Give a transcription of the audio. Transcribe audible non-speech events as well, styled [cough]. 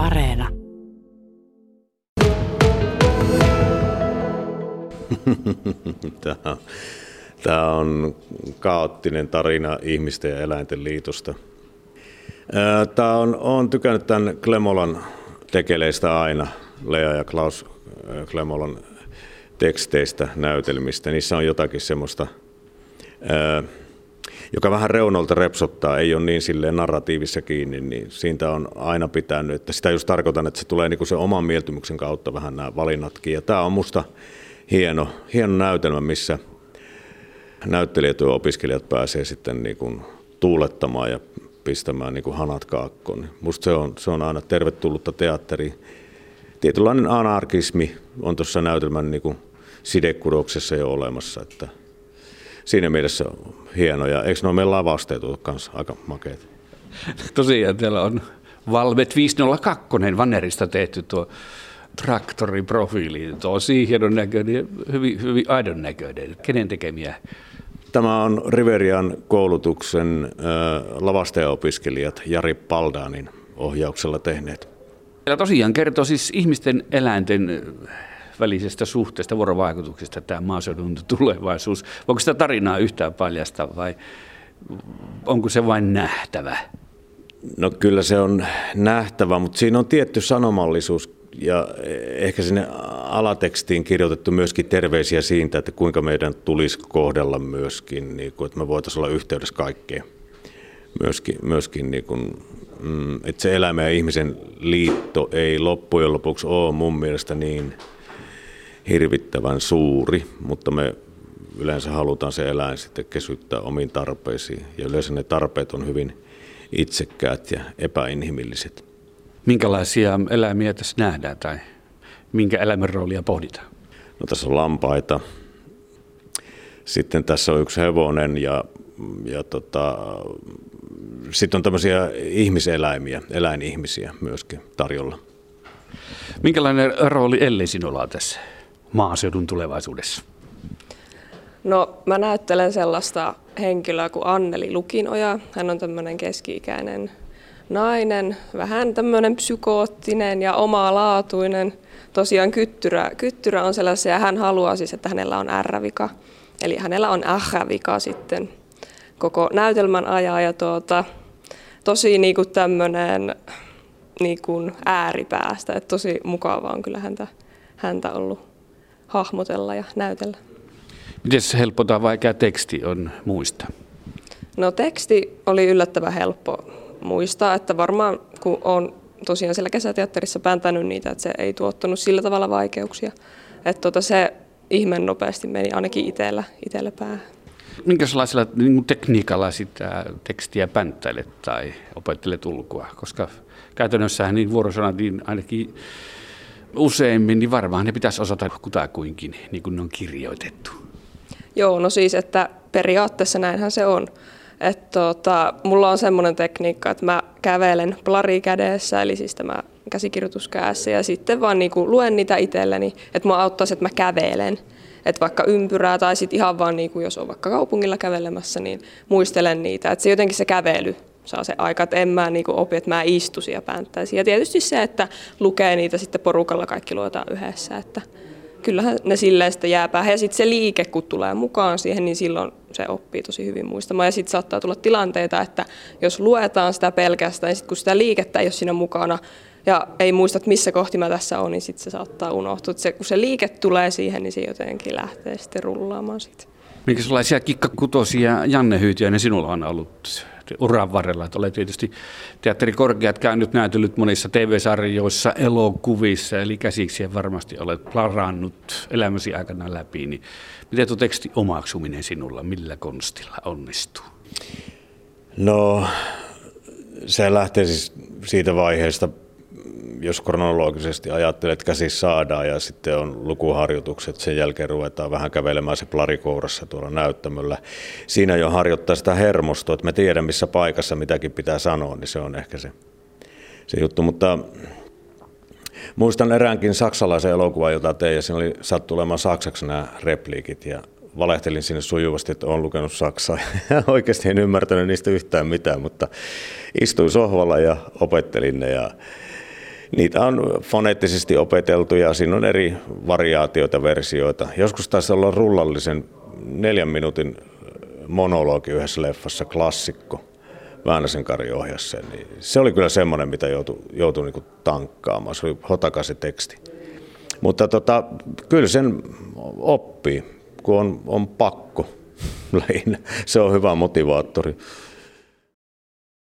Areena. [laughs] Tämä tämä on kaoottinen tarina ihmisten ja eläinten liitosta. Tämä on, on tykännyt tämän Klemolan tekeleistä aina, Lea ja Klaus Klemolan teksteistä, näytelmistä. Niissä on jotakin semmoista, joka vähän reunolta repsottaa, ei ole niin silleen narratiivissa kiinni, niin siitä on aina pitänyt. Että sitä just tarkoitan, että se tulee niinku se oman mieltymyksen kautta vähän nämä valinnatkin. Ja tämä on musta hieno, hieno näytelmä, missä näyttelijät ja opiskelijat pääsee sitten niinku tuulettamaan ja pistämään niin kuin hanat kaakkoon. Musta se on, se on aina tervetullutta teatteri. Tietynlainen anarkismi on tuossa näytelmän niin kuin sidekudoksessa jo olemassa, että siinä mielessä on hieno. Ja eikö ne meidän lavasteet ole kanssa aika makeita? Tosiaan täällä on Valvet 502 Vannerista tehty tuo traktoriprofiili. Tosi hienon näköinen ja hyvin, hyvin aidon näköinen. Kenen tekemiä Tämä on Riverian koulutuksen lavastajaopiskelijat Jari Paldanin ohjauksella tehneet. Tämä tosiaan kertoo siis ihmisten eläinten välisestä suhteesta, vuorovaikutuksesta tämä maaseudun tulevaisuus. Onko sitä tarinaa yhtään paljasta vai onko se vain nähtävä? No kyllä se on nähtävä, mutta siinä on tietty sanomallisuus ja ehkä sinne alatekstiin kirjoitettu myöskin terveisiä siitä, että kuinka meidän tulisi kohdella myöskin, niin kuin, että me voitaisiin olla yhteydessä kaikkeen. Myöskin, myöskin niin kuin, mm, että se elämä ja ihmisen liitto ei loppujen lopuksi ole mun mielestä niin hirvittävän suuri, mutta me yleensä halutaan se eläin sitten kesyttää omiin tarpeisiin. Ja yleensä ne tarpeet on hyvin itsekkäät ja epäinhimilliset. Minkälaisia eläimiä tässä nähdään tai minkä eläimen roolia pohditaan? No tässä on lampaita. Sitten tässä on yksi hevonen ja, ja tota, sitten on tämmöisiä ihmiseläimiä, eläinihmisiä myöskin tarjolla. Minkälainen rooli Elli sinulla on tässä maaseudun tulevaisuudessa? No mä näyttelen sellaista henkilöä kuin Anneli Lukinoja. Hän on tämmöinen keski-ikäinen nainen, vähän tämmöinen psykoottinen ja omalaatuinen. Tosiaan kyttyrä, kyttyrä on sellaisia, hän haluaa siis, että hänellä on R-vika. Eli hänellä on R-vika sitten koko näytelmän ajan ja tuota, tosi niinku tämmöinen niinku ääripäästä. Et tosi mukavaa on kyllä häntä, häntä ollut hahmotella ja näytellä. Miten se helppo tai vaikea teksti on muista? No teksti oli yllättävän helppo muistaa, että varmaan kun on tosiaan siellä kesäteatterissa pääntänyt niitä, että se ei tuottanut sillä tavalla vaikeuksia. Että tota se ihmen nopeasti meni ainakin itsellä, itsellä päähän. Minkälaisella niin tekniikalla sitä tekstiä pänttäilet tai opettelet ulkoa? Koska käytännössähän niin vuorosanat niin ainakin useimmin, niin varmaan ne pitäisi osata kutakuinkin, niin kuin ne on kirjoitettu. Joo, no siis, että periaatteessa näinhän se on. Että tota, mulla on semmoinen tekniikka, että mä kävelen plari kädessä, eli siis tämä käsikirjoituskäässä, ja sitten vaan niinku luen niitä itselleni, että mä auttaisi, että mä kävelen. Että vaikka ympyrää tai sitten ihan vaan, niinku, jos on vaikka kaupungilla kävelemässä, niin muistelen niitä. Että se jotenkin se kävely saa se aika, että en mä niinku opi, että mä istuisin ja pääntäisin. Ja tietysti se, että lukee niitä sitten porukalla kaikki luetaan yhdessä, että kyllähän ne silleen sitten jää päähän. Ja sitten se liike, kun tulee mukaan siihen, niin silloin se oppii tosi hyvin muistamaan. Ja sitten saattaa tulla tilanteita, että jos luetaan sitä pelkästään, niin sitten kun sitä liikettä ei ole siinä mukana, ja ei muista, että missä kohti mä tässä on, niin sitten se saattaa unohtua. Se, kun se liike tulee siihen, niin se jotenkin lähtee sitten rullaamaan siitä. Minkälaisia kikkakutosia Janne Hyytiäinen sinulla on ollut uran varrella. Että olet tietysti teatterikorkeat käynyt näytellyt monissa TV-sarjoissa, elokuvissa, eli käsiksiä varmasti olet larannut elämäsi aikana läpi. Niin miten tuo teksti omaksuminen sinulla, millä konstilla onnistuu? No, se lähtee siis siitä vaiheesta, jos kronologisesti ajattelet, että käsi saadaan ja sitten on lukuharjoitukset, sen jälkeen ruvetaan vähän kävelemään se plarikourassa tuolla näyttämöllä. Siinä jo harjoittaa sitä hermostoa, että me tiedän missä paikassa mitäkin pitää sanoa, niin se on ehkä se, se juttu. Mutta muistan eräänkin saksalaisen elokuvan, jota tein ja siinä oli sattu olemaan saksaksi nämä repliikit ja valehtelin sinne sujuvasti, että olen lukenut Saksaa. [laughs] Oikeasti en ymmärtänyt niistä yhtään mitään, mutta istuin sohvalla ja opettelin ne ja niitä on foneettisesti opeteltu ja siinä on eri variaatioita, versioita. Joskus taisi olla rullallisen neljän minuutin monologi yhdessä leffassa, klassikko. Väänäsen Kari ohjasi sen, niin se oli kyllä semmoinen, mitä joutui, joutui niin tankkaamaan. Se oli hotakasi teksti. Mutta tota, kyllä sen oppii, kun on, on pakko. [laughs] Se on hyvä motivaattori.